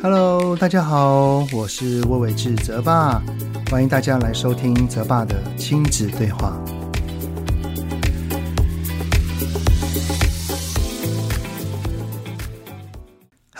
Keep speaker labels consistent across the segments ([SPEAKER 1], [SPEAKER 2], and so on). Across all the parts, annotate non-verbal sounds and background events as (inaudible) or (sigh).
[SPEAKER 1] Hello，大家好，我是魏伟志泽爸，欢迎大家来收听泽爸的亲子对话。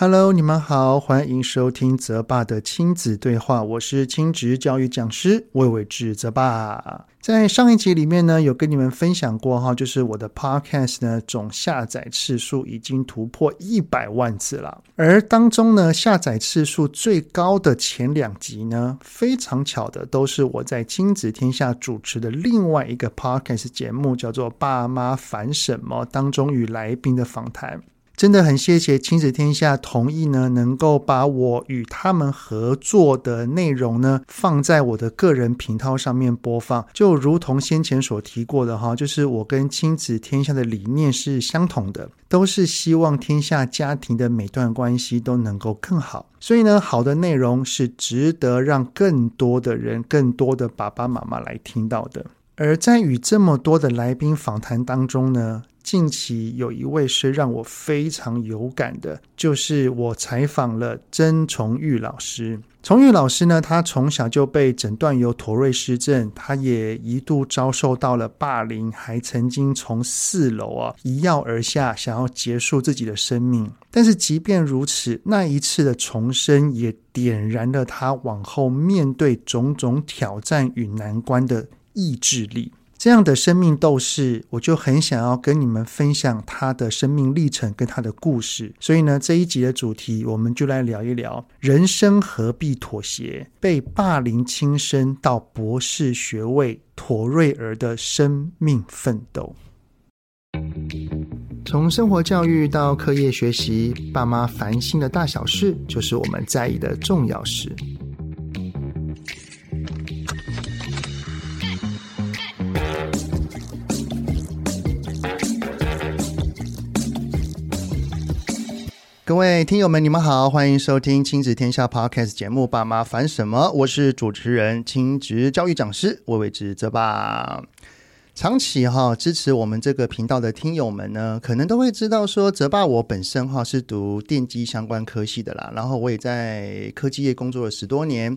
[SPEAKER 1] Hello，你们好，欢迎收听泽爸的亲子对话，我是亲职教育讲师魏玮志泽爸。在上一集里面呢，有跟你们分享过哈，就是我的 Podcast 呢总下载次数已经突破一百万次了，而当中呢下载次数最高的前两集呢，非常巧的都是我在亲子天下主持的另外一个 Podcast 节目，叫做《爸妈烦什么》当中与来宾的访谈。真的很谢谢亲子天下同意呢，能够把我与他们合作的内容呢放在我的个人频道上面播放，就如同先前所提过的哈，就是我跟亲子天下的理念是相同的，都是希望天下家庭的每段关系都能够更好，所以呢，好的内容是值得让更多的人、更多的爸爸妈妈来听到的。而在与这么多的来宾访谈当中呢，近期有一位是让我非常有感的，就是我采访了曾崇玉老师。崇玉老师呢，他从小就被诊断有妥瑞氏症，他也一度遭受到了霸凌，还曾经从四楼啊一跃而下，想要结束自己的生命。但是即便如此，那一次的重生也点燃了他往后面对种种挑战与难关的意志力。这样的生命斗士，我就很想要跟你们分享他的生命历程跟他的故事。所以呢，这一集的主题，我们就来聊一聊：人生何必妥协？被霸凌轻生到博士学位，妥瑞儿的生命奋斗。从生活教育到课业学习，爸妈烦心的大小事，就是我们在意的重要事。各位听友们，你们好，欢迎收听亲子天下 Podcast 节目《爸妈烦什么》，我是主持人、亲职教育讲师魏玮志泽爸。长期哈支持我们这个频道的听友们呢，可能都会知道说，泽爸我本身哈是读电机相关科系的啦，然后我也在科技业工作了十多年。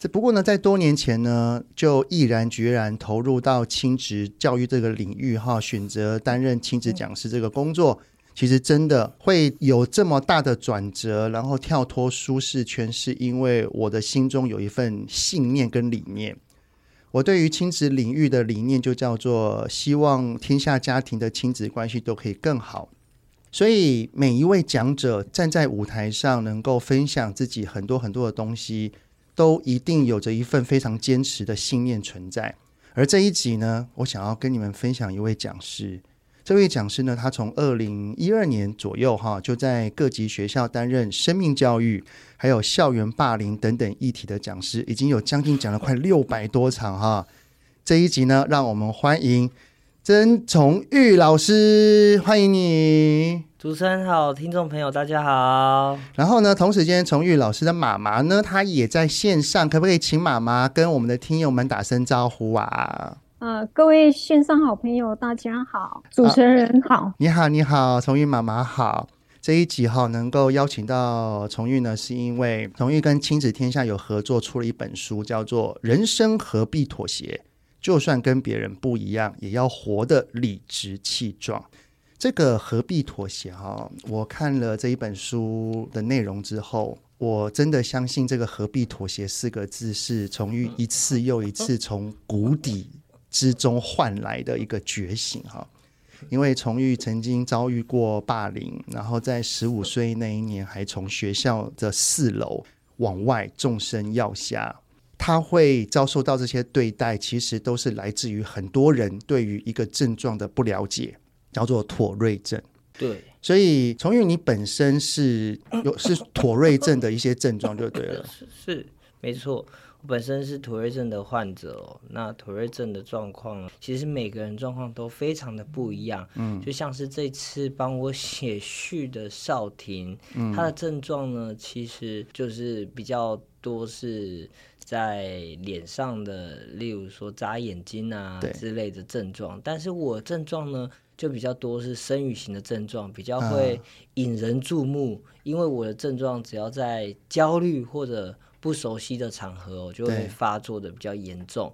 [SPEAKER 1] 这不过呢，在多年前呢，就毅然决然投入到亲职教育这个领域哈，选择担任亲子讲师这个工作。其实真的会有这么大的转折，然后跳脱舒适圈，是因为我的心中有一份信念跟理念。我对于亲子领域的理念就叫做希望天下家庭的亲子关系都可以更好。所以每一位讲者站在舞台上，能够分享自己很多很多的东西，都一定有着一份非常坚持的信念存在。而这一集呢，我想要跟你们分享一位讲师。这位讲师呢，他从二零一二年左右哈，就在各级学校担任生命教育，还有校园霸凌等等议题的讲师，已经有将近讲了快六百多场哈。这一集呢，让我们欢迎曾崇玉老师，欢迎你。
[SPEAKER 2] 主持人好，听众朋友大家好。
[SPEAKER 1] 然后呢，同时间崇玉老师的妈妈呢，她也在线上，可不可以请妈妈跟我们的听友们打声招呼啊？
[SPEAKER 3] 呃，各位线上好朋友，大家好，主持人好，
[SPEAKER 1] 啊、你好，你好，崇玉妈妈好。这一集哈，能够邀请到崇玉呢，是因为崇玉跟亲子天下有合作，出了一本书，叫做《人生何必妥协》，就算跟别人不一样，也要活得理直气壮。这个何必妥协哈？我看了这一本书的内容之后，我真的相信这个何必妥协四个字是崇玉一次又一次从谷底。之中换来的一个觉醒哈，因为崇玉曾经遭遇过霸凌，然后在十五岁那一年还从学校的四楼往外纵身跃下，他会遭受到这些对待，其实都是来自于很多人对于一个症状的不了解，叫做妥瑞症。
[SPEAKER 2] 对，
[SPEAKER 1] 所以崇玉你本身是有是妥瑞症的一些症状就对了，(laughs)
[SPEAKER 2] 是是没错。本身是妥瑞症的患者哦，那妥瑞症的状况，其实每个人状况都非常的不一样。嗯，就像是这次帮我写序的少婷，嗯，他的症状呢，其实就是比较多是在脸上的，例如说眨眼睛啊之类的症状，但是我症状呢就比较多是生语型的症状，比较会引人注目，啊、因为我的症状只要在焦虑或者不熟悉的场合，我就会发作的比较严重。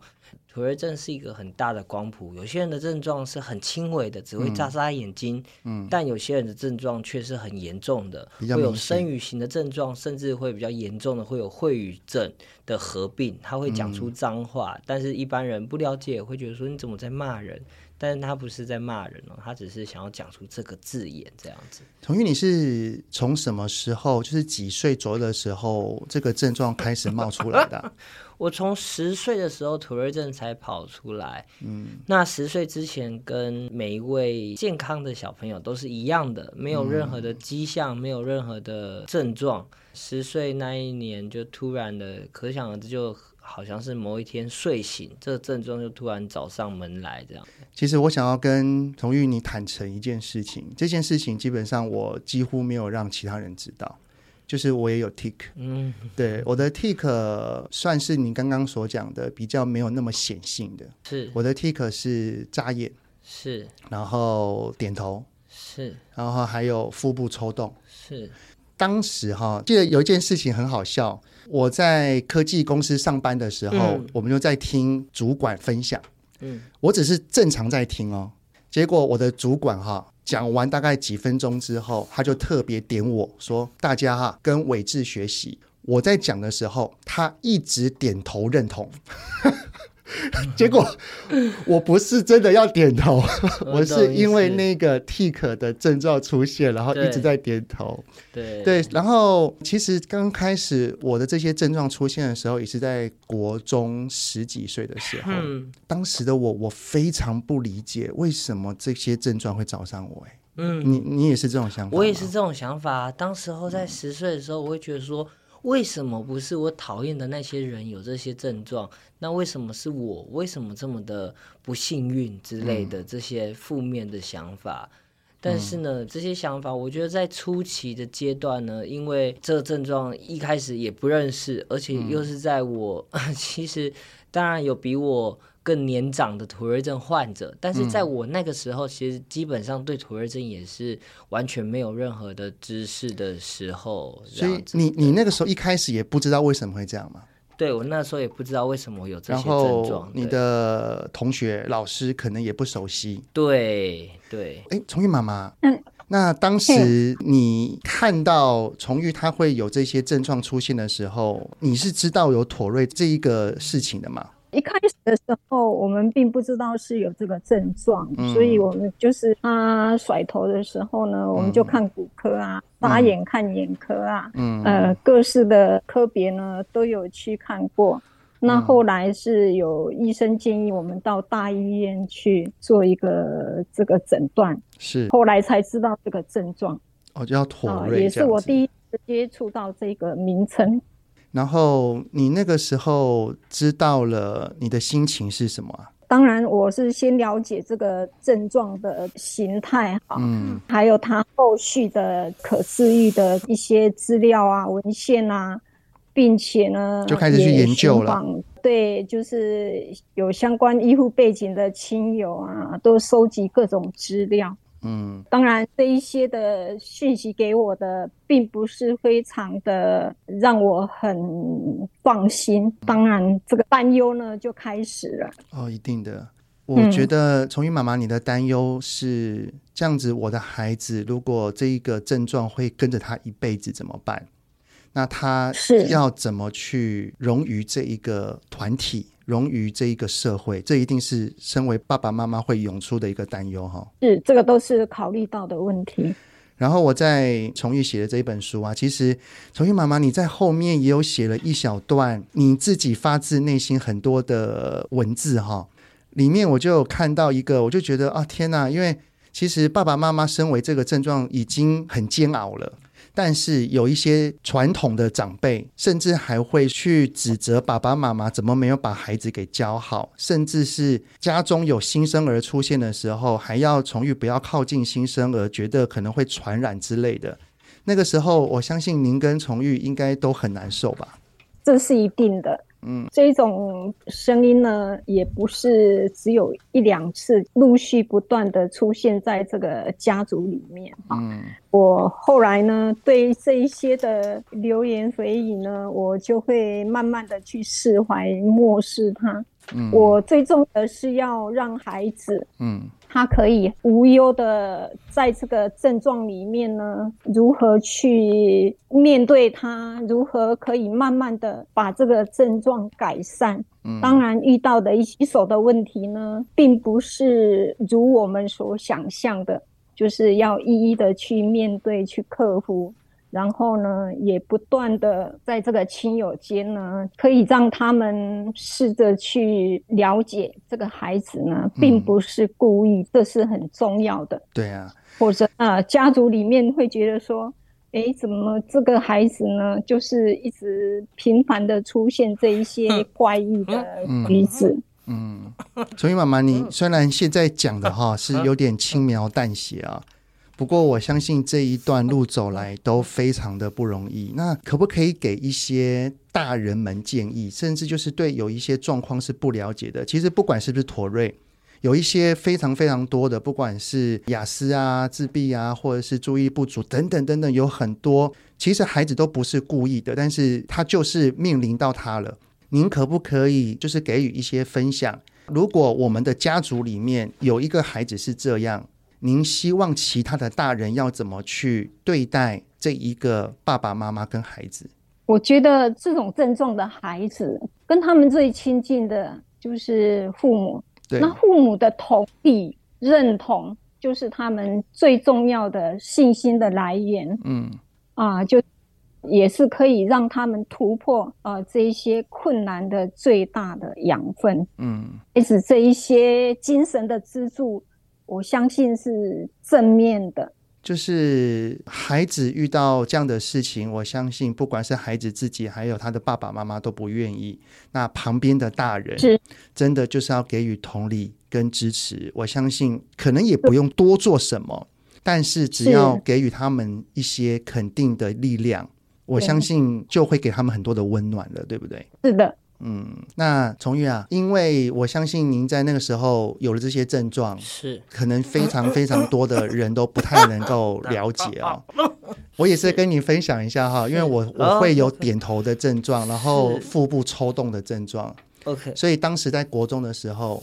[SPEAKER 2] 妥瑞症是一个很大的光谱，有些人的症状是很轻微的，只会眨眨眼睛，嗯，嗯，但有些人的症状却是很严重的，会有声语型的症状，甚至会比较严重的会有秽语症的合并，他会讲出脏话，嗯，但是一般人不了解，会觉得说你怎么在骂人？但是他不是在骂人哦，他只是想要讲出这个字眼这样子。
[SPEAKER 1] 崇玉，你是从什么时候，就是几岁左右的时候，这个症状开始冒出来的？(laughs)
[SPEAKER 2] 我从十岁的时候，土瑞症才跑出来。嗯，那十岁之前，跟每一位健康的小朋友都是一样的，没有任何的迹象，嗯、没有任何的症状。十岁那一年，就突然的，可想而知就。好像是某一天睡醒，这个症状就突然找上门来，这样。
[SPEAKER 1] 其实我想要跟童玉你坦诚一件事情，这件事情基本上我几乎没有让其他人知道，就是我也有 tick，嗯，对，我的 tick 算是你刚刚所讲的比较没有那么显性的，是我的 tick 是眨眼，是，然后点头，是，然后还有腹部抽动，是。当时哈，记得有一件事情很好笑。我在科技公司上班的时候，嗯、我们就在听主管分享。嗯，我只是正常在听哦。结果我的主管哈讲完大概几分钟之后，他就特别点我说：“大家哈跟伟志学习。”我在讲的时候，他一直点头认同。(laughs) 结果我不是真的要点头，(laughs) 我是因为那个 tic 的症状出现，然后一直在点头。对对，然后其实刚开始我的这些症状出现的时候，也是在国中十几岁的时候。嗯，当时的我，我非常不理解为什么这些症状会找上我。哎，嗯，你你也是这种想法？
[SPEAKER 2] 我也是这种想法。当时候在十岁的时候，我会觉得说。为什么不是我讨厌的那些人有这些症状？那为什么是我？为什么这么的不幸运之类的这些负面的想法？嗯、但是呢，这些想法，我觉得在初期的阶段呢，因为这个症状一开始也不认识，而且又是在我、嗯、(laughs) 其实当然有比我。更年长的妥瑞症患者，但是在我那个时候，其实基本上对妥瑞症也是完全没有任何的知识的时候。
[SPEAKER 1] 所以你你那个时候一开始也不知道为什么会这样吗？
[SPEAKER 2] 对，我那时候也不知道为什么有这些症状。
[SPEAKER 1] 你的同学老师可能也不熟悉。
[SPEAKER 2] 对对。哎，
[SPEAKER 1] 崇玉妈妈，嗯，那当时你看到崇玉他会有这些症状出现的时候，你是知道有妥瑞这一个事情的吗？
[SPEAKER 3] 一开始的时候，我们并不知道是有这个症状，嗯、所以我们就是他甩头的时候呢，嗯、我们就看骨科啊，眨、嗯、眼看眼科啊，嗯，呃，各式的科别呢都有去看过。嗯、那后来是有医生建议我们到大医院去做一个这个诊断，是。后来才知道这个症状。
[SPEAKER 1] 哦，叫妥瑞，
[SPEAKER 3] 也是我第一次接触到这个名称。
[SPEAKER 1] 然后你那个时候知道了，你的心情是什么啊？
[SPEAKER 3] 当然，我是先了解这个症状的形态哈，嗯，还有它后续的可治愈的一些资料啊、文献啊，并且呢，
[SPEAKER 1] 就开始去研究了。
[SPEAKER 3] 对，就是有相关医护背景的亲友啊，都收集各种资料。嗯，当然，这一些的讯息给我的，并不是非常的让我很放心。当然，这个担忧呢就开始了。
[SPEAKER 1] 哦，一定的。我觉得崇玉妈妈，你的担忧是这样子：我的孩子如果这一个症状会跟着他一辈子怎么办？那他是要怎么去融于这一个团体？融于这一个社会，这一定是身为爸爸妈妈会涌出的一个担忧哈。
[SPEAKER 3] 是，这个都是考虑到的问题。
[SPEAKER 1] 然后我在崇玉写的这一本书啊，其实崇玉妈妈你在后面也有写了一小段你自己发自内心很多的文字哈。里面我就有看到一个，我就觉得啊天哪，因为其实爸爸妈妈身为这个症状已经很煎熬了。但是有一些传统的长辈，甚至还会去指责爸爸妈妈怎么没有把孩子给教好，甚至是家中有新生儿出现的时候，还要崇玉不要靠近新生儿，觉得可能会传染之类的。那个时候，我相信您跟崇玉应该都很难受吧？
[SPEAKER 3] 这是一定的。嗯，这种声音呢，也不是只有一两次，陆续不断的出现在这个家族里面。嗯，我后来呢，对这一些的流言蜚语呢，我就会慢慢的去释怀，漠视它。嗯，我最重要的是要让孩子，嗯。他可以无忧的在这个症状里面呢，如何去面对它？如何可以慢慢的把这个症状改善？嗯，当然遇到的一棘手的问题呢，并不是如我们所想象的，就是要一一的去面对、去克服。然后呢，也不断的在这个亲友间呢，可以让他们试着去了解这个孩子呢，并不是故意，嗯、这是很重要的。
[SPEAKER 1] 对啊，
[SPEAKER 3] 或者啊，家族里面会觉得说，哎，怎么这个孩子呢，就是一直频繁的出现这一些怪异的举止。
[SPEAKER 1] 嗯，所以妈妈，你虽然现在讲的哈是有点轻描淡写啊。不过我相信这一段路走来都非常的不容易。那可不可以给一些大人们建议，甚至就是对有一些状况是不了解的？其实不管是不是妥瑞，有一些非常非常多的，不管是雅思啊、自闭啊，或者是注意不足等等等等，有很多。其实孩子都不是故意的，但是他就是面临到他了。您可不可以就是给予一些分享？如果我们的家族里面有一个孩子是这样。您希望其他的大人要怎么去对待这一个爸爸妈妈跟孩子？
[SPEAKER 3] 我觉得这种症状的孩子，跟他们最亲近的就是父母。对，那父母的同意认同，就是他们最重要的信心的来源。嗯，啊，就也是可以让他们突破啊这一些困难的最大的养分。嗯，也是这一些精神的支柱。我相信是正面的，
[SPEAKER 1] 就是孩子遇到这样的事情，我相信不管是孩子自己，还有他的爸爸妈妈都不愿意。那旁边的大人是真的就是要给予同理跟支持。我相信可能也不用多做什么，但是只要给予他们一些肯定的力量，我相信就会给他们很多的温暖了，对不对？
[SPEAKER 3] 是的。
[SPEAKER 1] 嗯，那崇玉啊，因为我相信您在那个时候有了这些症状，是可能非常非常多的人都不太能够了解哦。(laughs) 我也是跟你分享一下哈，因为我我会有点头的症状，然后腹部抽动的症状。OK，所以当时在国中的时候，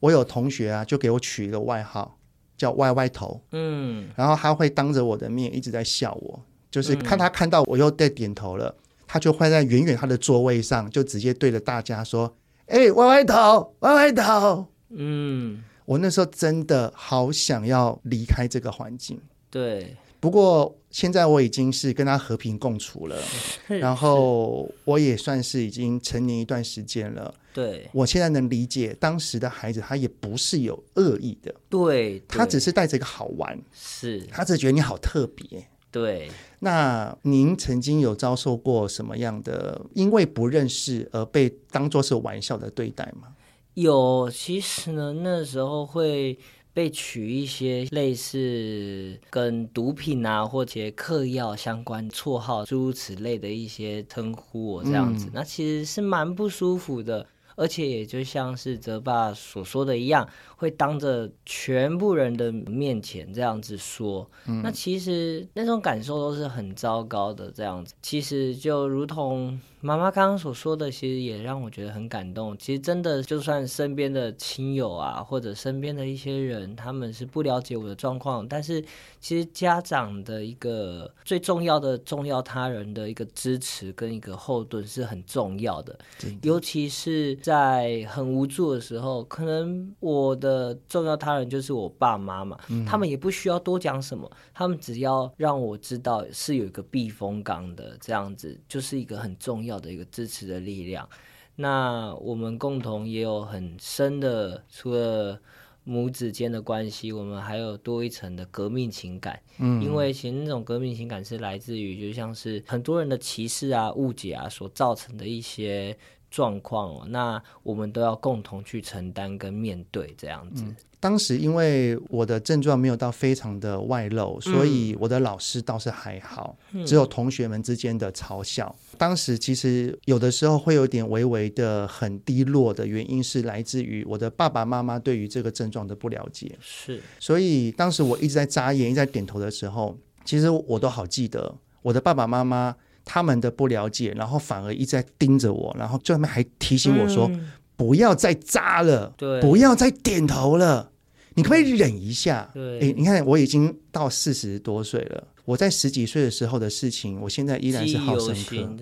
[SPEAKER 1] 我有同学啊，就给我取一个外号叫歪歪头。嗯，然后他会当着我的面一直在笑我，就是看他看到我又在点头了。他就会在远远他的座位上，就直接对着大家说：“哎、欸，歪歪头，歪歪头。”嗯，我那时候真的好想要离开这个环境。
[SPEAKER 2] 对，
[SPEAKER 1] 不过现在我已经是跟他和平共处了，(laughs) 然后我也算是已经成年一段时间了。
[SPEAKER 2] 对，
[SPEAKER 1] 我现在能理解当时的孩子，他也不是有恶意的。
[SPEAKER 2] 对，
[SPEAKER 1] 他只是带着一个好玩，
[SPEAKER 2] 是
[SPEAKER 1] 他只觉得你好特别。
[SPEAKER 2] 对，
[SPEAKER 1] 那您曾经有遭受过什么样的因为不认识而被当作是玩笑的对待吗？
[SPEAKER 2] 有，其实呢，那时候会被取一些类似跟毒品啊或者嗑药相关绰号，诸如此类的一些称呼我这样子，嗯、那其实是蛮不舒服的。而且也就像是泽爸所说的一样，会当着全部人的面前这样子说，嗯、那其实那种感受都是很糟糕的。这样子，其实就如同妈妈刚刚所说的，其实也让我觉得很感动。其实真的，就算身边的亲友啊，或者身边的一些人，他们是不了解我的状况，但是其实家长的一个最重要的重要他人的一个支持跟一个后盾是很重要的，的尤其是。在很无助的时候，可能我的重要他人就是我爸妈嘛，嗯、他们也不需要多讲什么，他们只要让我知道是有一个避风港的，这样子就是一个很重要的一个支持的力量。那我们共同也有很深的，除了母子间的关系，我们还有多一层的革命情感。嗯，因为其实那种革命情感是来自于，就像是很多人的歧视啊、误解啊所造成的一些。状况哦，那我们都要共同去承担跟面对这样子。
[SPEAKER 1] 嗯当时因为我的症状没有到非常的外露，所以我的老师倒是还好，嗯、只有同学们之间的嘲笑。当时其实有的时候会有点微微的很低落的原因是来自于我的爸爸妈妈对于这个症状的不了解。
[SPEAKER 2] 是，
[SPEAKER 1] 所以当时我一直在眨眼，一直在点头的时候，其实我都好记得我的爸爸妈妈他们的不了解，然后反而一直在盯着我，然后最后面还提醒我说。嗯不要再扎了，
[SPEAKER 2] 对，
[SPEAKER 1] 不要再点头了，你可不可以忍一下？
[SPEAKER 2] 对，
[SPEAKER 1] 诶，你看我已经到四十多岁了，我在十几岁的时候的事情，我现在依然是好深刻。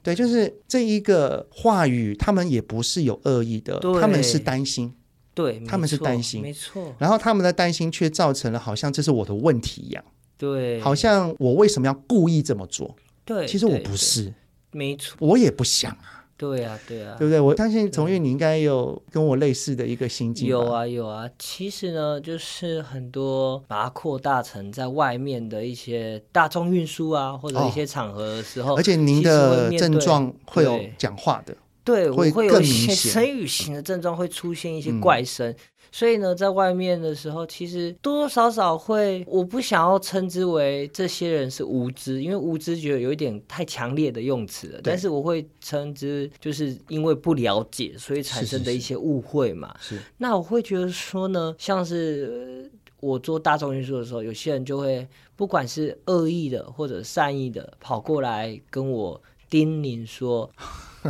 [SPEAKER 1] 对，就是这一个话语，他们也不是有恶意的，他们是担心，
[SPEAKER 2] 对，
[SPEAKER 1] 他们是担心，
[SPEAKER 2] 没错。
[SPEAKER 1] 然后他们的担心却造成了好像这是我的问题一样，
[SPEAKER 2] 对，
[SPEAKER 1] 好像我为什么要故意这么做？
[SPEAKER 2] 对，
[SPEAKER 1] 其实我不是，
[SPEAKER 2] 没错，
[SPEAKER 1] 我也不想啊。
[SPEAKER 2] 对、啊，对、啊，
[SPEAKER 1] 对不对？我相信从玉，你应该有跟我类似的一个心境。
[SPEAKER 2] 有啊，有啊。其实呢，就是很多把它扩大成在外面的一些大众运输啊，或者一些场合的时候，哦、
[SPEAKER 1] 而且您的症状会有讲话的，
[SPEAKER 2] 对，
[SPEAKER 1] 会
[SPEAKER 2] 我会有一些声语型的症状会出现一些怪声。嗯所以呢，在外面的时候，其实多多少少会，我不想要称之为这些人是无知，因为无知觉得有一点太强烈的用词了。但是我会称之，就是因为不了解，所以产生的一些误会嘛。
[SPEAKER 1] 是，是，是。
[SPEAKER 2] 那我会觉得说呢，像是我做大众运输的时候，有些人就会，不管是恶意的或者善意的，跑过来跟我叮咛说。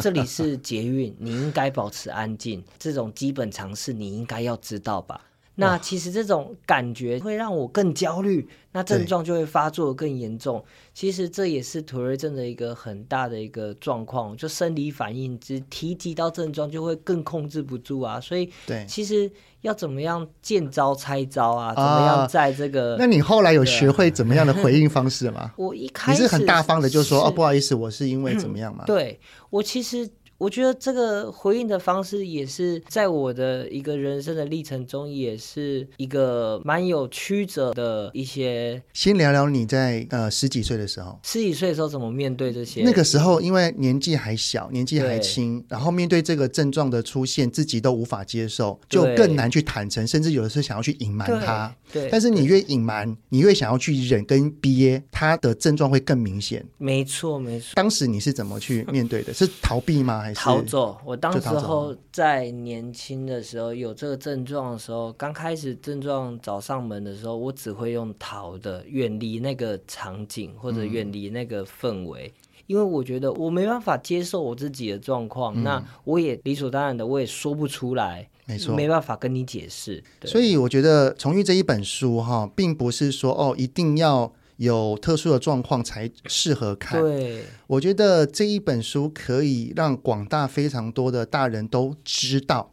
[SPEAKER 2] 这里是捷运，你应该保持安静。这种基本常识你应该要知道吧？那其实这种感觉会让我更焦虑，那症状就会发作更严重。其实这也是妥瑞症的一个很大的一个状况，就生理反应只提及到症状就会更控制不住啊。所以，对，其实要怎么样见招拆招啊？怎么样在这个？
[SPEAKER 1] 啊、那你后来有学会怎么样的回应方式吗？
[SPEAKER 2] 我一开始
[SPEAKER 1] 你是很大方的，就说哦，不好意思，我是因为怎么样嘛？
[SPEAKER 2] 对，我其实。我觉得这个回应的方式也是在我的一个人生的历程中，也是一个蛮有曲折的一些。
[SPEAKER 1] 先聊聊你在呃十几岁的时候，
[SPEAKER 2] 十几岁的时候怎么面对这些？
[SPEAKER 1] 那个时候因为年纪还小，年纪还轻，然后面对这个症状的出现，自己都无法接受，就更难去坦诚，甚至有的时候想要去隐瞒它。
[SPEAKER 2] 对，
[SPEAKER 1] 但是你越隐瞒，你越想要去忍跟憋，它的症状会更明显。
[SPEAKER 2] 没错，没错。
[SPEAKER 1] 当时你是怎么去面对的？是逃避吗？
[SPEAKER 2] 逃走。我当时候在年轻的时候有这个症状的时候，刚开始症状找上门的时候，我只会用逃的，远离那个场景或者远离那个氛围，嗯，因为我觉得我没办法接受我自己的状况，嗯，那我也理所当然的我也说不出来，没错，没办法跟你解释。
[SPEAKER 1] 所以我觉得《重遇》这一本书哈，并不是说哦一定要。有特殊的状况才适合看。
[SPEAKER 2] 对，
[SPEAKER 1] 我觉得这一本书可以让广大非常多的大人都知道，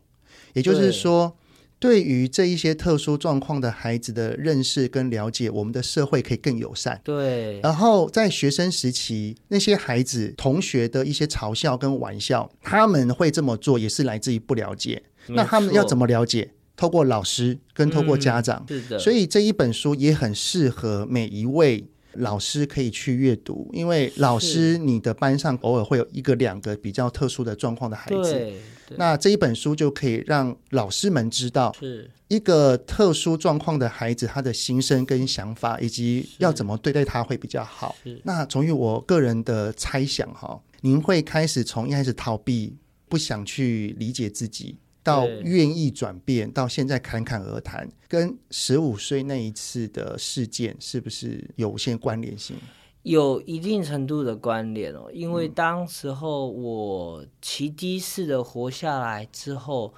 [SPEAKER 1] 也就是说，对于这一些特殊状况的孩子的认识跟了解，我们的社会可以更友善。
[SPEAKER 2] 对，
[SPEAKER 1] 然后在学生时期，那些孩子同学的一些嘲笑跟玩笑，他们会这么做，也是来自于不了解。那他们要怎么了解？透过老师跟透过家长，
[SPEAKER 2] 嗯，是的，
[SPEAKER 1] 所以这一本书也很适合每一位老师可以去阅读，因为老师你的班上偶尔会有一个两个比较特殊的状况的孩子，那这一本书就可以让老师们知道，是。一个特殊状况的孩子他的心声跟想法，以及要怎么对待他会比较好。那从于我个人的猜想哈，您会开始从一开始逃避，不想去理解自己。到愿意转变，到现在侃侃而谈，跟十五岁那一次的事件是不是有些关联性？
[SPEAKER 2] 有一定程度的关联哦，因为当时候我奇迹式的活下来之后，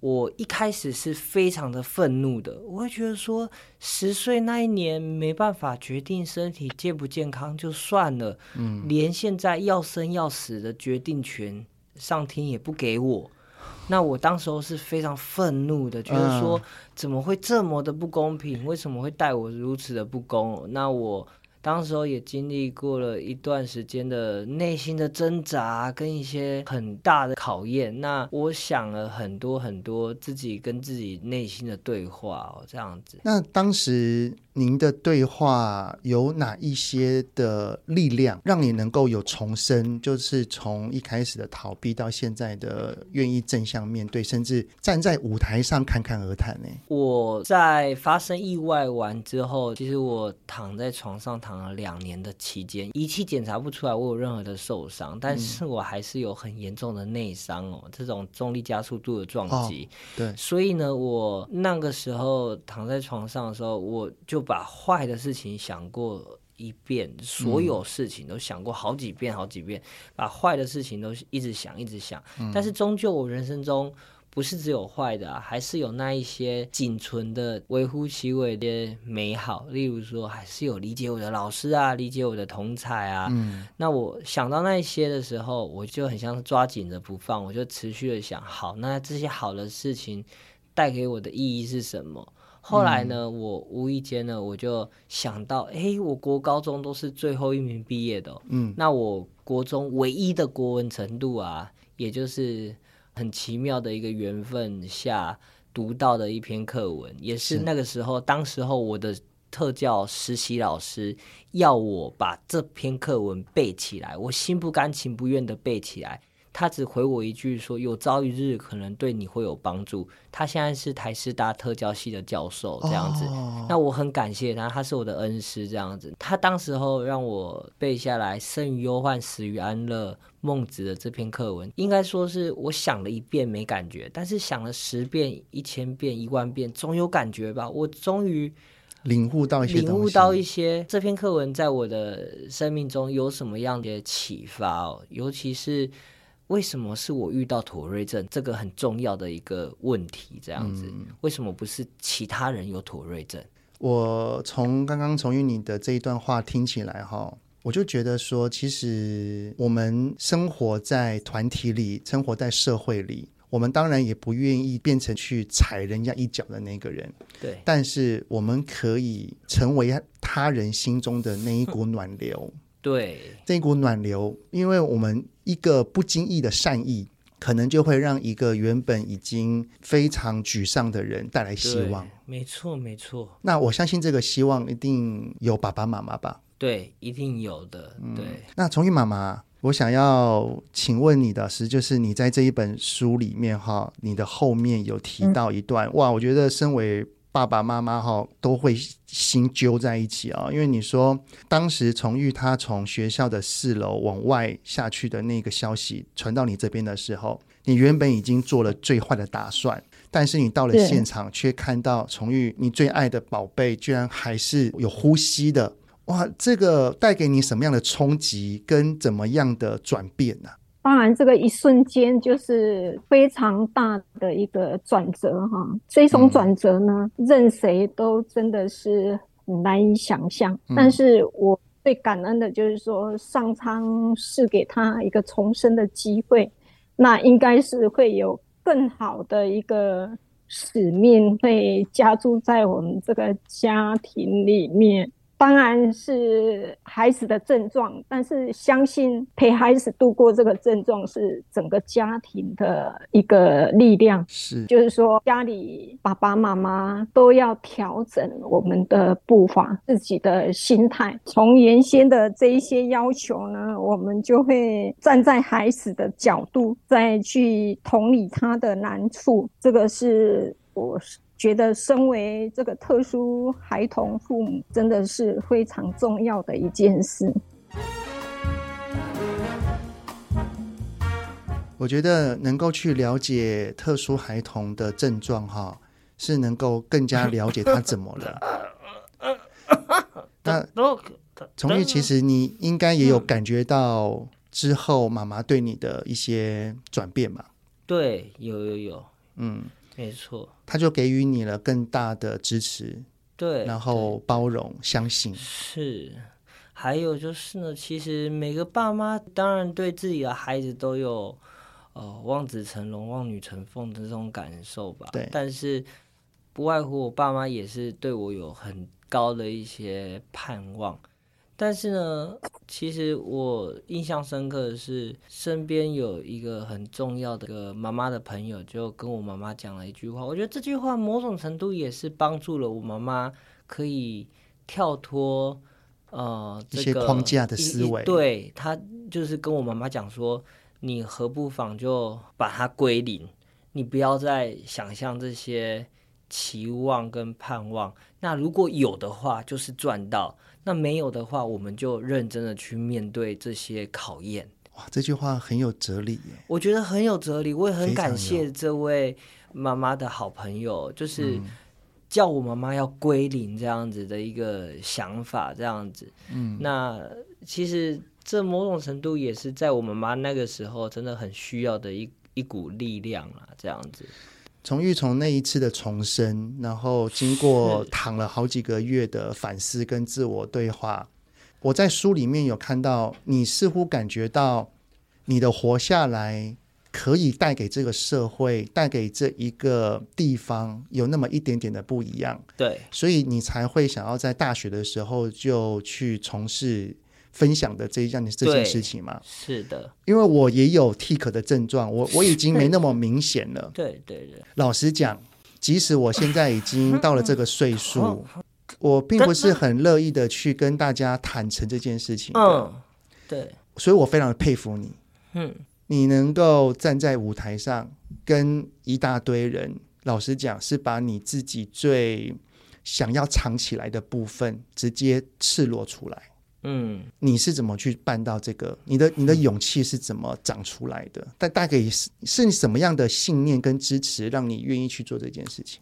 [SPEAKER 2] 我一开始是非常的愤怒的，我会觉得说，十岁那一年没办法决定身体健不健康就算了，嗯，连现在要生要死的决定权，上天也不给我。那我当时候是非常愤怒的，觉得说怎么会这么的不公平？为什么会待我如此的不公？那我当时候也经历过了一段时间的内心的挣扎跟一些很大的考验。那我想了很多很多自己跟自己内心的对话哦，这样子。
[SPEAKER 1] 那当时您的对话有哪一些的力量，让你能够有重生？就是从一开始的逃避到现在的愿意正向面对，甚至站在舞台上侃侃而谈呢？
[SPEAKER 2] 我在发生意外完之后，其实我躺在床上躺。了两年的期间，仪器检查不出来我有任何的受伤，但是我还是有很严重的内伤哦，这种重力加速度的撞击。
[SPEAKER 1] 哦，对，
[SPEAKER 2] 所以呢，我那个时候躺在床上的时候，我就把坏的事情想过一遍，所有事情都想过好几遍，好几遍，把坏的事情都一直想，一直想。但是终究我人生中。不是只有坏的啊，还是有那一些仅存的、微乎其微的美好。例如说，还是有理解我的老师啊，理解我的同才啊。嗯，那我想到那一些的时候，我就很像抓紧着不放，我就持续的想，好，那这些好的事情带给我的意义是什么？后来呢，嗯、我无意间呢，我就想到，哎，我国高中都是最后一名毕业的，嗯，那我国中唯一的国文程度啊，也就是。很奇妙的一个缘分下读到的一篇课文，也是那个时候，当时候我的特教实习老师要我把这篇课文背起来，我心不甘情不愿的背起来。他只回我一句说：“有朝一日可能对你会有帮助。”他现在是台师大特教系的教授，这样子。Oh. 那我很感谢他，他是我的恩师，这样子。他当时候让我背下来“生于忧患，死于安乐”孟子的这篇课文，应该说是我想了一遍没感觉，但是想了十遍、一千遍、一万遍，总有感觉吧？我终于
[SPEAKER 1] 领悟到一些，
[SPEAKER 2] 领悟到一些这篇课文在我的生命中有什么样的启发哦，尤其是。为什么是我遇到妥瑞症这个很重要的一个问题？这样子，嗯、为什么不是其他人有妥瑞症？
[SPEAKER 1] 我从刚刚从你的这一段话听起来，哈，我就觉得说，其实我们生活在团体里，生活在社会里，我们当然也不愿意变成去踩人家一脚的那个人。
[SPEAKER 2] 对，
[SPEAKER 1] 但是我们可以成为他人心中的那一股 (laughs) 暖流。
[SPEAKER 2] 对，
[SPEAKER 1] 这一股暖流，因为我们一个不经意的善意，可能就会让一个原本已经非常沮丧的人带来希望。
[SPEAKER 2] 没错，没错。
[SPEAKER 1] 那我相信这个希望一定有爸爸妈妈吧？
[SPEAKER 2] 对，一定有的。对。嗯，
[SPEAKER 1] 那崇玉妈妈，我想要请问你的是，就是你在这一本书里面哈，你的后面有提到一段，嗯，哇，我觉得身为。爸爸妈妈哈都会心揪在一起啊，因为你说当时崇玉他从学校的四楼往外下去的那个消息传到你这边的时候，你原本已经做了最坏的打算，但是你到了现场却看到崇玉你最爱的宝贝居然还是有呼吸的，哇，这个带给你什么样的冲击跟怎么样的转变呢？
[SPEAKER 3] 当然，这个一瞬间就是非常大的一个转折哈。这种转折呢，嗯、任谁都真的是难以想象。嗯、但是我最感恩的就是说，上苍是给他一个重生的机会，那应该是会有更好的一个使命会加注在我们这个家庭里面。当然是孩子的症状，但是相信陪孩子度过这个症状是整个家庭的一个力量。
[SPEAKER 1] 是，
[SPEAKER 3] 就是说家里爸爸妈妈都要调整我们的步伐，自己的心态。从原先的这一些要求呢，我们就会站在孩子的角度，再去同理他的难处。这个是我。觉得身为这个特殊孩童父母，真的是非常重要的一件事。
[SPEAKER 1] 我觉得能够去了解特殊孩童的症状，哈，是能够更加了解他怎么了。(laughs) 那从玉，其实你应该也有感觉到之后妈妈对你的一些转变嘛？
[SPEAKER 2] 对，有有有，
[SPEAKER 1] 嗯。
[SPEAKER 2] 没错，
[SPEAKER 1] 他就给予你了更大的支持，
[SPEAKER 2] 对，
[SPEAKER 1] 然后包容、相信。
[SPEAKER 2] 是，还有就是呢，其实每个爸妈当然对自己的孩子都有，呃，望子成龙、望女成凤的这种感受吧。
[SPEAKER 1] 对，
[SPEAKER 2] 但是不外乎我爸妈也是对我有很高的一些盼望。但是呢，其实我印象深刻的是，身边有一个很重要的一个妈妈的朋友，就跟我妈妈讲了一句话。我觉得这句话某种程度也是帮助了我妈妈，可以跳脱呃、这个、
[SPEAKER 1] 一些框架的思维。
[SPEAKER 2] 对，她就是跟我妈妈讲说，你何不妨就把它归零，你不要再想象这些期望跟盼望。那如果有的话，就是赚到。那没有的话，我们就认真的去面对这些考验。
[SPEAKER 1] 哇，这句话很有哲理耶！
[SPEAKER 2] 我觉得很有哲理，我也很感谢这位妈妈的好朋友，就是叫我妈妈要归零这样子的一个想法，这样子。嗯，那其实这某种程度也是在我妈妈那个时候真的很需要的一一股力量啊，这样子。
[SPEAKER 1] 从玉从那一次的重生，然后经过躺了好几个月的反思跟自我对话，我在书里面有看到，你似乎感觉到你的活下来可以带给这个社会、带给这一个地方有那么一点点的不一样。
[SPEAKER 2] 对，
[SPEAKER 1] 所以你才会想要在大学的时候就去从事。分享的这一件这件事情嘛，
[SPEAKER 2] 是的，
[SPEAKER 1] 因为我也有 tic 的症状，我 (laughs) 我已经没那么明显了。
[SPEAKER 2] 对对对，
[SPEAKER 1] 老实讲，即使我现在已经到了这个岁数，(laughs) 我并不是很乐意的去跟大家坦诚这件事情。
[SPEAKER 2] 嗯，对，
[SPEAKER 1] 所以我非常的佩服你。嗯，你能够站在舞台上跟一大堆人，老实讲，是把你自己最想要藏起来的部分直接赤裸出来。嗯，你是怎么去办到这个？你的你的勇气是怎么长出来的？但大概是是什么样的信念跟支持，让你愿意去做这件事情？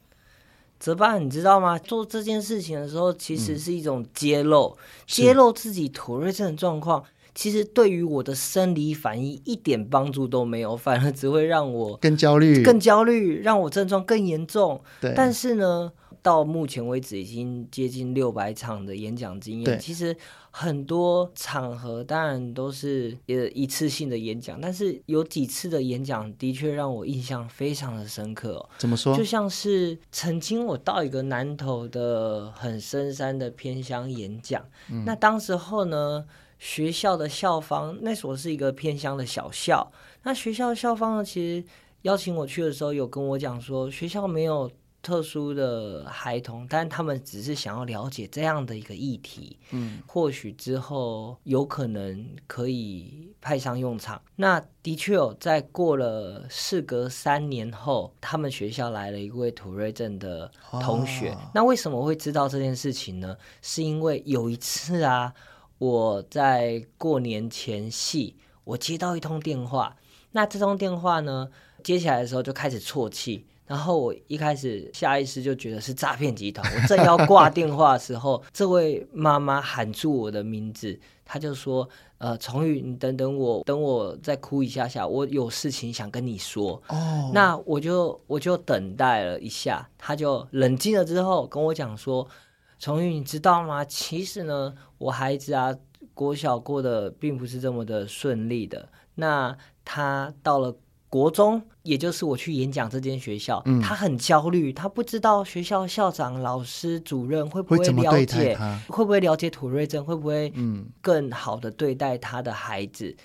[SPEAKER 2] 泽爸，你知道吗？做这件事情的时候，其实是一种揭露，嗯、揭露自己妥瑞症的状况。其实对于我的生理反应一点帮助都没有，(laughs) 反而只会让我
[SPEAKER 1] 更焦虑，
[SPEAKER 2] 更焦虑，让我症状更严重。对，但是呢，到目前为止已经接近六百场的演讲经验，其实。很多场合当然都是也一次性的演讲，但是有几次的演讲的确让我印象非常的深刻哦。
[SPEAKER 1] 怎么说？
[SPEAKER 2] 就像是曾经我到一个南投的很深山的偏乡演讲，嗯，那当时候呢，学校的校方，那所是一个偏乡的小校，那学校校方呢，其实邀请我去的时候，有跟我讲说学校没有。特殊的孩童，但他们只是想要了解这样的一个议题，嗯，或许之后有可能可以派上用场。那的确有，在过了事隔三年后，他们学校来了一位土瑞镇的同学。哦。那为什么会知道这件事情呢？是因为有一次啊，我在过年前夕，我接到一通电话。那这通电话呢，接起来的时候就开始啜泣。然后我一开始下意识就觉得是诈骗集团。我正要挂 (laughs) 电话的时候，这位妈妈喊住我的名字，她就说：“呃，崇宇，你等等我，等我再哭一下下，我有事情想跟你说。”哦，那我就我就等待了一下，她就冷静了之后跟我讲说：“崇宇，你知道吗？其实呢，我孩子啊，国小过得并不是这么的顺利的。那他到了。”国中，也就是我去演讲这间学校，嗯，他很焦虑，他不知道学校校长、老师、主任会不会了解，会，会不会了解妥瑞症，会不会更好的对待他的孩子。嗯。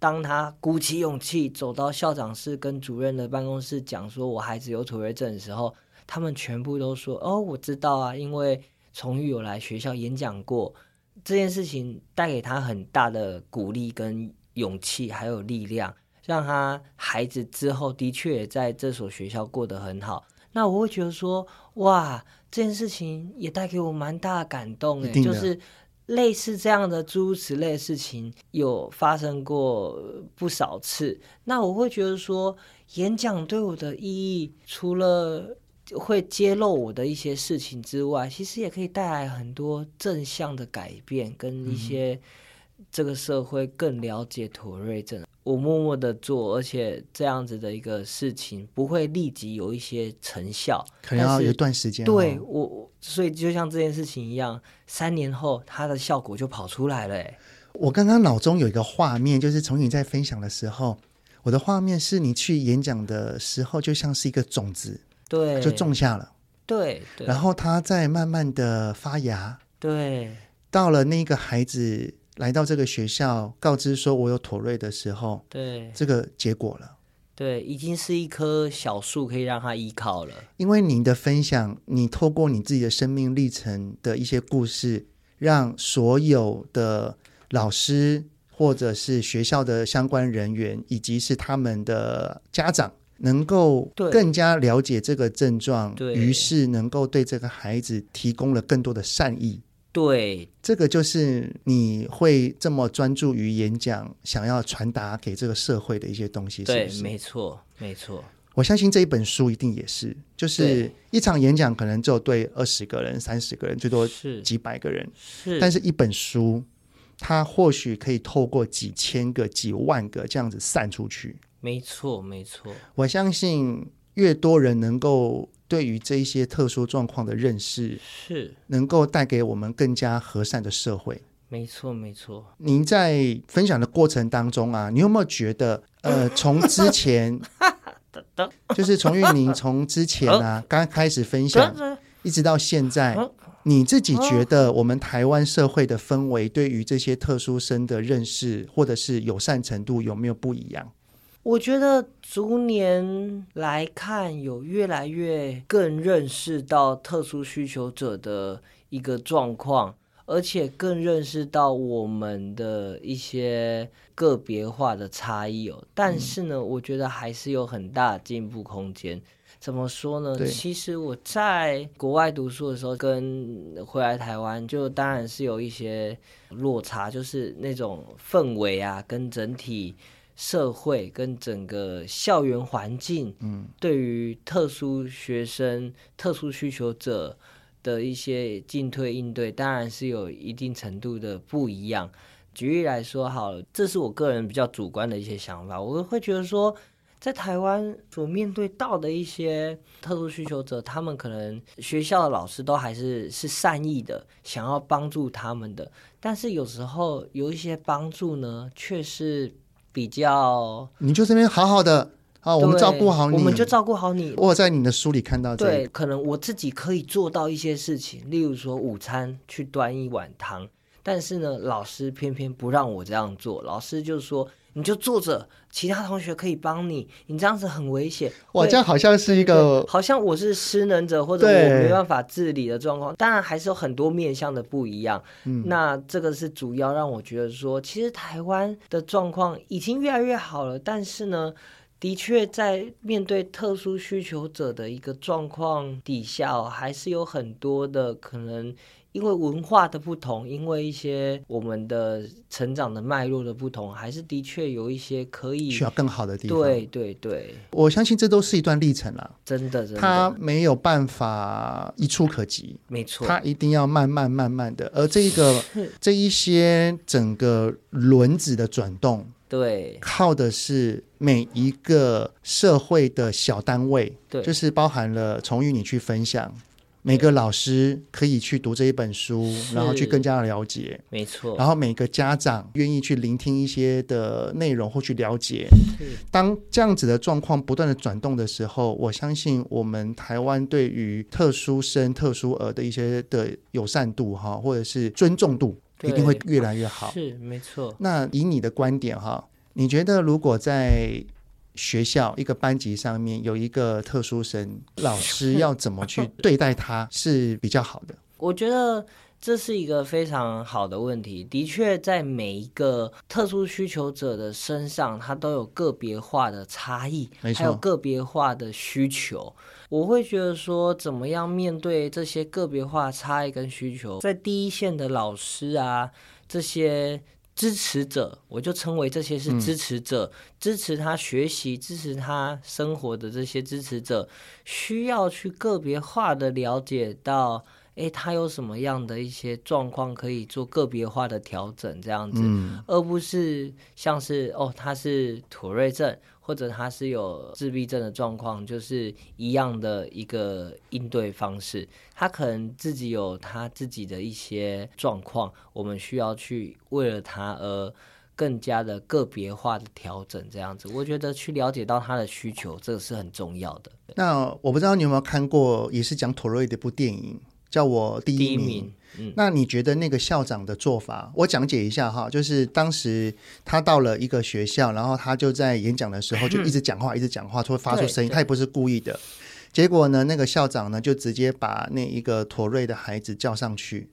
[SPEAKER 2] 当他鼓起勇气走到校长室跟主任的办公室讲说我孩子有妥瑞症的时候，他们全部都说：“哦，我知道啊，因为崇玉有来学校演讲过。”这件事情带给他很大的鼓励跟勇气，还有力量。让他孩子之后的确也在这所学校过得很好，那我会觉得说，哇，这件事情也带给我蛮大的感动诶，就是类似这样的诸如此类的事情有发生过不少次。那我会觉得说，演讲对我的意义，除了会揭露我的一些事情之外，其实也可以带来很多正向的改变，跟一些这个社会更了解妥瑞症。我默默的做，而且这样子的一个事情不会立即有一些成效，
[SPEAKER 1] 可能要有一段时间。
[SPEAKER 2] 对我，所以就像这件事情一样，三年后它的效果就跑出来了。哎，
[SPEAKER 1] 我刚刚脑中有一个画面，就是从你在分享的时候，我的画面是你去演讲的时候，就像是一个种子，
[SPEAKER 2] 对，
[SPEAKER 1] 就种下了，
[SPEAKER 2] 对，对，
[SPEAKER 1] 然后它在慢慢的发芽，
[SPEAKER 2] 对。
[SPEAKER 1] 到了那个孩子来到这个学校，告知说我有妥瑞的时候，
[SPEAKER 2] 对，
[SPEAKER 1] 这个结果了。
[SPEAKER 2] 对，已经是一棵小树，可以让他依靠了。
[SPEAKER 1] 因为你的分享，你透过你自己的生命历程的一些故事，让所有的老师或者是学校的相关人员，以及是他们的家长，能够更加了解这个症状，于是能够对这个孩子提供了更多的善意。
[SPEAKER 2] 对，
[SPEAKER 1] 这个就是你会这么专注于演讲，想要传达给这个社会的一些东西，是不是？
[SPEAKER 2] 对，没错，没错。
[SPEAKER 1] 我相信这一本书一定也是，就是一场演讲可能只有对二十个人、三十个人，最多是几百个人，
[SPEAKER 2] 是。
[SPEAKER 1] 但是一本书，它或许可以透过几千个、几万个这样子散出去。
[SPEAKER 2] 没错，没错。
[SPEAKER 1] 我相信越多人能够。对于这一些特殊状况的认识，
[SPEAKER 2] 是
[SPEAKER 1] 能够带给我们更加和善的社会。
[SPEAKER 2] 没错，没错。
[SPEAKER 1] 您在分享的过程当中啊，你有没有觉得，呃，(laughs) 从之前，(laughs) 就是从玉宁从之前啊，(laughs) 刚开始分享，一直到现在，你自己觉得我们台湾社会的氛围，对于这些特殊生的认识，或者是友善程度，有没有不一样？
[SPEAKER 2] 我觉得逐年来看，有越来越更认识到特殊需求者的一个状况，而且更认识到我们的一些个别化的差异哦。但是呢，我觉得还是有很大进步空间。怎么说呢？其实我在国外读书的时候，跟回来台湾，就当然是有一些落差，就是那种氛围啊，跟整体。社会跟整个校园环境，嗯，对于特殊学生、特殊需求者的一些进退应对，当然是有一定程度的不一样。举例来说，好了，这是我个人比较主观的一些想法，我会觉得说，在台湾所面对到的一些特殊需求者，他们可能学校的老师都还是是善意的，想要帮助他们的，但是有时候有一些帮助呢，却是。比较，
[SPEAKER 1] 你就这边好好的啊，我们照顾好你，
[SPEAKER 2] 我们就照顾好你。
[SPEAKER 1] 我在你的书里看到这个，
[SPEAKER 2] 对，可能我自己可以做到一些事情，例如说午餐去端一碗汤，但是呢，老师偏偏不让我这样做，老师就说。你就坐着，其他同学可以帮你。你这样子很危险。
[SPEAKER 1] 哇，这样好像是一个，
[SPEAKER 2] 好像我是失能者或者我没办法自理的状况。当然还是有很多面向的不一样。嗯，那这个是主要让我觉得说，其实台湾的状况已经越来越好了。但是呢，的确在面对特殊需求者的一个状况底下，还是有很多的可能。因为文化的不同，因为一些我们的成长的脉络的不同，还是的确有一些可以
[SPEAKER 1] 需要更好的地方。
[SPEAKER 2] 对对对，我
[SPEAKER 1] 相信这都是一段历程了，
[SPEAKER 2] 真的，真的，
[SPEAKER 1] 他没有办法一触可及，
[SPEAKER 2] 没错，
[SPEAKER 1] 他一定要慢慢慢慢的。而这一个这一些整个轮子的转动，
[SPEAKER 2] 对，
[SPEAKER 1] 靠的是每一个社会的小单位，
[SPEAKER 2] 对，
[SPEAKER 1] 就是包含了从与你去分享。每个老师可以去读这一本书，然后去更加的了解，
[SPEAKER 2] 没错。
[SPEAKER 1] 然后每个家长愿意去聆听一些的内容或去了解。当这样子的状况不断的转动的时候，我相信我们台湾对于特殊生、特殊儿的一些的友善度哈，或者是尊重度，一定会越来越好。
[SPEAKER 2] 是，没错。
[SPEAKER 1] 那以你的观点哈，你觉得如果在学校一个班级上面有一个特殊生，老师要怎么去 (laughs) 对待他是比较好的？
[SPEAKER 2] 我觉得这是一个非常好的问题。的确，在每一个特殊需求者的身上，他都有个别化的差
[SPEAKER 1] 异，
[SPEAKER 2] 还有个别化的需求。我会觉得说，怎么样面对这些个别化差异跟需求，在第一线的老师啊，这些。支持者，我就称为这些是支持者，嗯、支持他学习、支持他生活的这些支持者，需要去个别化的了解到，诶，他有什么样的一些状况可以做个别化的调整，这样子，嗯、而不是像是哦，他是妥瑞症。或者他是有自闭症的状况，就是一样的一个应对方式。他可能自己有他自己的一些状况，我们需要去为了他而更加的个别化的调整，这样子。我觉得去了解到他的需求，这个是很重要的。
[SPEAKER 1] 那我不知道你有没有看过，也是讲妥瑞的一部电影，叫我第一名。
[SPEAKER 2] 第一名嗯，
[SPEAKER 1] 那你觉得那个校长的做法，我讲解一下哈，就是当时他到了一个学校，然后他就在演讲的时候 (laughs) 就一直讲话，一直讲话，就会发出声音，他也不是故意的。结果呢，那个校长呢就直接把那一个妥瑞的孩子叫上去，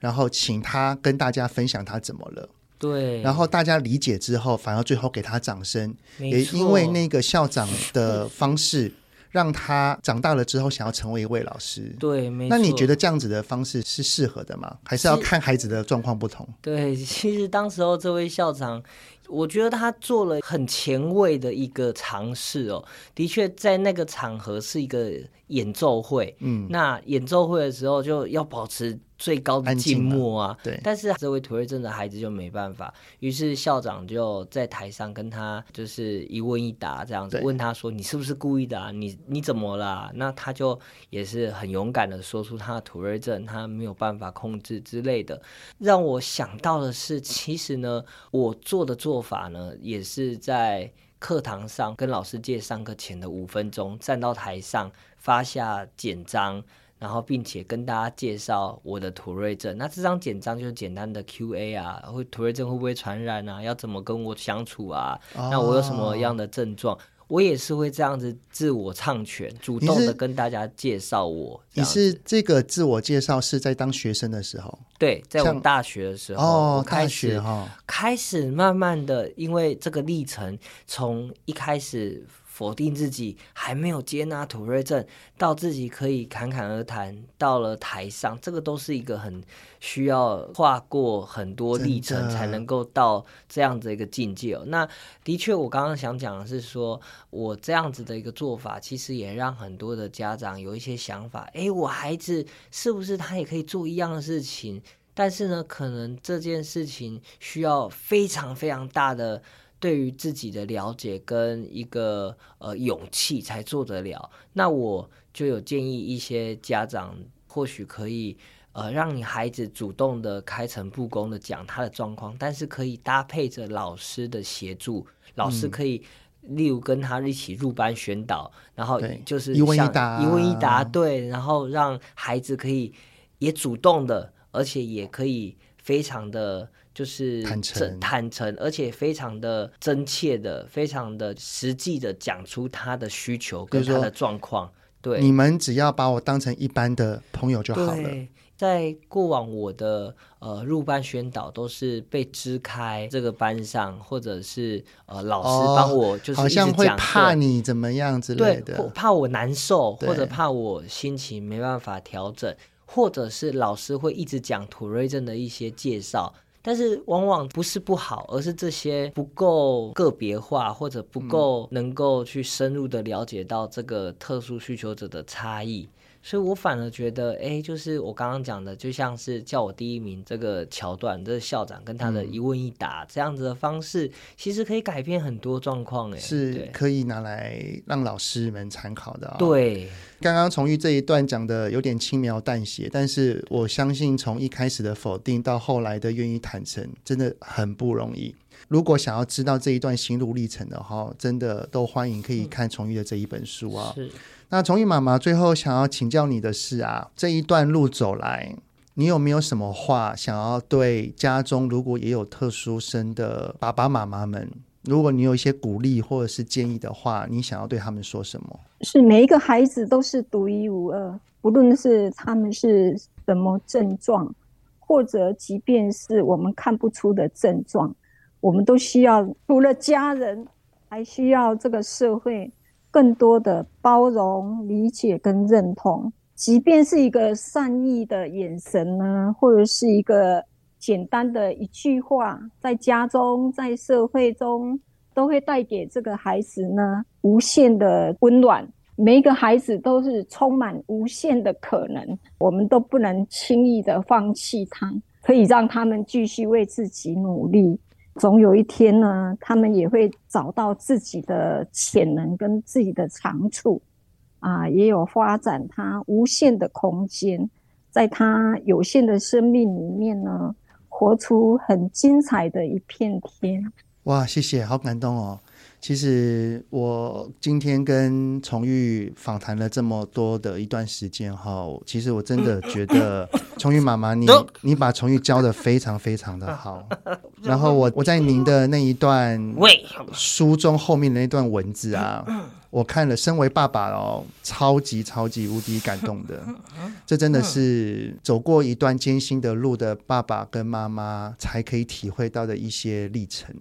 [SPEAKER 1] 然后请他跟大家分享他怎么了。
[SPEAKER 2] 对，
[SPEAKER 1] 然后大家理解之后，反而最后给他掌
[SPEAKER 2] 声，
[SPEAKER 1] 也因为那个校长的方式。让他长大了之后想要成为一位老师，
[SPEAKER 2] 对，没错。
[SPEAKER 1] 那你觉得这样子的方式是适合的吗？还是要看孩子的状况不同？
[SPEAKER 2] 对，其实当时候这位校长，我觉得他做了很前卫的一个尝试哦。的确，在那个场合是一个演奏会，嗯，那演奏会的时候就要保持。最高的静默啊，
[SPEAKER 1] 对，
[SPEAKER 2] 但是这位土瑞症的孩子就没办法，于是校长就在台上跟他就是一问一答这样子，问他说：“你是不是故意的啊？你你怎么了？”那他就也是很勇敢的说出他的妥瑞症，他没有办法控制之类的。让我想到的是，其实呢，我做的做法呢，也是在课堂上跟老师借上课前的五分钟，站到台上发下简章。然后，并且跟大家介绍我的土瑞症。那这张简章就是简单的 Q&A 啊，会土瑞症会不会传染啊？要怎么跟我相处啊？哦、那我有什么样的症状？我也是会这样子自我唱权，主动的跟大家介绍我。
[SPEAKER 1] 你是这个自我介绍是在当学生的时候？
[SPEAKER 2] 对，在我大学的时候，
[SPEAKER 1] 哦，
[SPEAKER 2] 开始
[SPEAKER 1] 哈、哦，
[SPEAKER 2] 开始慢慢的，因为这个历程从一开始。否定自己还没有接纳土瑞症，到自己可以侃侃而谈，到了台上，这个都是一个很需要跨过很多历程才能够到这样子一个境界哦。那的确，我刚刚想讲的是说，我这样子的一个做法，其实也让很多的家长有一些想法：诶，我孩子是不是他也可以做一样的事情？但是呢，可能这件事情需要非常非常大的。对于自己的了解跟一个呃勇气才做得了，那我就有建议一些家长，或许可以呃让你孩子主动的开诚布公的讲他的状况，但是可以搭配着老师的协助，老师可以例如跟他一起入班宣导，嗯、然后就是
[SPEAKER 1] 一问一答，
[SPEAKER 2] 一问一答，对，然后让孩子可以也主动的，而且也可以非常的。就是
[SPEAKER 1] 坦诚，
[SPEAKER 2] 坦诚，而且非常的真切的，非常的实际的讲出他的需求跟他的状况。对，
[SPEAKER 1] 你们只要把我当成一般的朋友就好了。
[SPEAKER 2] 在过往我的呃入班宣导都是被支开这个班上，或者是呃老师帮我就是
[SPEAKER 1] 好像会怕你怎么样之类的，
[SPEAKER 2] 对，怕我难受，或者怕我心情没办法调整，或者是老师会一直讲土瑞症的一些介绍。但是往往不是不好，而是这些不够个别化，或者不够能够去深入的了解到这个特殊需求者的差异。所以我反而觉得，哎，就是我刚刚讲的，就像是叫我第一名这个桥段，这个校长跟他的一问一答、嗯、这样子的方式，其实可以改变很多状况，哎，
[SPEAKER 1] 是可以拿来让老师们参考的、哦。
[SPEAKER 2] 对，
[SPEAKER 1] 刚刚从玉这一段讲的有点轻描淡写，但是我相信从一开始的否定到后来的愿意坦诚，真的很不容易。如果想要知道这一段心路历程的话，真的都欢迎可以看崇玉的这一本书啊。
[SPEAKER 2] 是。
[SPEAKER 1] 那崇玉妈妈最后想要请教你的是啊，这一段路走来，你有没有什么话想要对家中如果也有特殊生的爸爸妈妈们，如果你有一些鼓励或者是建议的话，你想要对他们说什么？
[SPEAKER 3] 是每一个孩子都是独一无二，不论是他们是什么症状，或者即便是我们看不出的症状，我们都需要除了家人，还需要这个社会。更多的包容、理解跟认同，即便是一个善意的眼神呢，或者是一个简单的一句话，在家中、在社会中，都会带给这个孩子呢无限的温暖。每一个孩子都是充满无限的可能，我们都不能轻易的放弃他，可以让他们继续为自己努力。总有一天呢，他们也会找到自己的潜能跟自己的长处，啊，也有发展他无限的空间，在他有限的生命里面呢，活出很精彩的一片天。
[SPEAKER 1] 哇，谢谢，好感动哦。其实我今天跟崇玉访谈了这么多的一段时间哈，其实我真的 (coughs) 觉得崇玉妈妈，你你把崇玉教的非常非常的好。然后我我在您的那一段书中后面的那段文字啊，我看了，身为爸爸哦，超级超级无敌感动的。(laughs) 这真的是走过一段艰辛的路的爸爸跟妈妈才可以体会到的一些历程。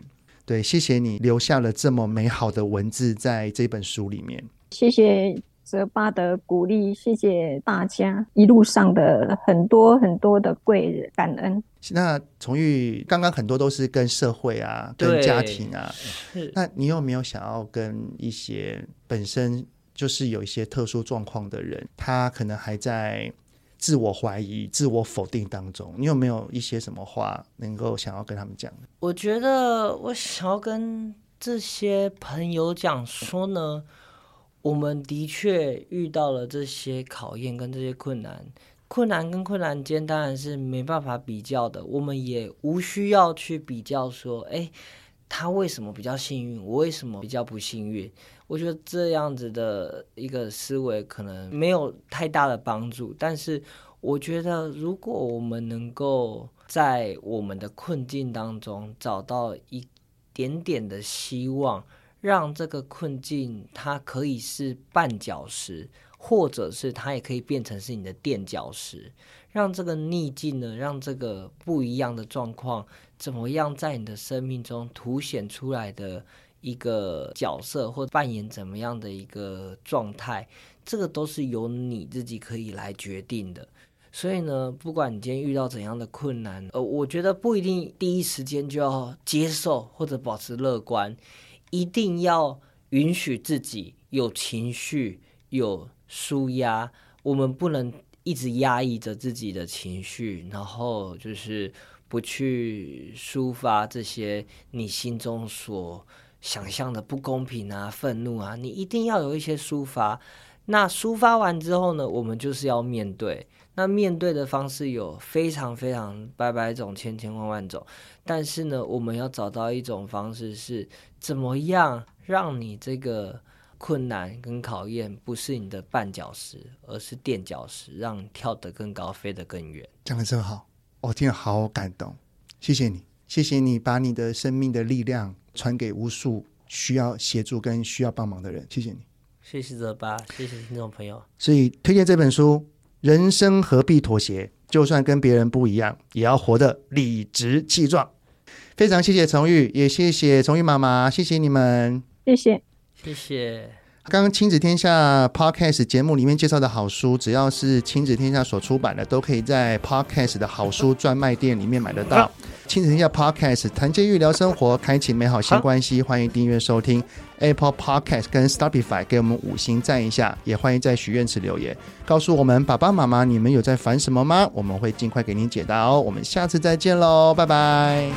[SPEAKER 1] 对，谢谢你留下了这么美好的文字在这本书里面。
[SPEAKER 3] 谢谢泽巴的鼓励，谢谢大家一路上的很多很多的贵人，感恩。
[SPEAKER 1] 那崇玉刚刚很多都是跟社会啊，跟家庭啊，那你有没有想要跟一些本身就是有一些特殊状况的人，他可能还在。自我怀疑、自我否定当中，你有没有一些什么话能够想要跟他们讲？
[SPEAKER 2] 我觉得我想要跟这些朋友讲说呢，我们的确遇到了这些考验跟这些困难，困难跟困难间当然是没办法比较的，我们也无需要去比较说，哎，他为什么比较幸运，我为什么比较不幸运？我觉得这样子的一个思维可能没有太大的帮助，但是我觉得如果我们能够在我们的困境当中找到一点点的希望，让这个困境它可以是绊脚石，或者是它也可以变成是你的垫脚石，让这个逆境呢，让这个不一样的状况怎么样在你的生命中凸显出来的。一个角色或扮演怎么样的一个状态，这个都是由你自己可以来决定的。所以呢，不管你今天遇到怎样的困难，呃，我觉得不一定第一时间就要接受或者保持乐观，一定要允许自己有情绪、有舒压。我们不能一直压抑着自己的情绪，然后就是不去抒发这些你心中所。想象的不公平啊，愤怒啊，你一定要有一些抒发。那抒发完之后呢，我们就是要面对。那面对的方式有非常非常百百种、千千万万种。但是呢，我们要找到一种方式，是怎么样让你这个困难跟考验不是你的绊脚石，而是垫脚石，让你跳得更高，飞得更远。
[SPEAKER 1] 讲得真好，我听了好感动。谢谢你，谢谢你把你的生命的力量。传给无数需要协助跟需要帮忙的人，谢谢你，
[SPEAKER 2] 谢谢泽爸，谢谢听众朋友。
[SPEAKER 1] 所以推荐这本书：人生何必妥协？就算跟别人不一样，也要活得理直气壮。非常谢谢崇玉，也谢谢崇玉妈妈，谢谢你们，
[SPEAKER 3] 谢谢，
[SPEAKER 2] 谢谢。
[SPEAKER 1] 刚刚亲子天下 Podcast 节目里面介绍的好书，只要是亲子天下所出版的，都可以在 Podcast 的好书专卖店里面买得到。亲子天下 Podcast 谈健育聊生活，开启美好新关系。欢迎订阅收听 Apple Podcast 跟 Spotify，给我们五星赞一下。也欢迎在许愿池留言，告诉我们爸爸妈妈你们有在烦什么吗？我们会尽快给您解答哦。我们下次再见喽，拜拜。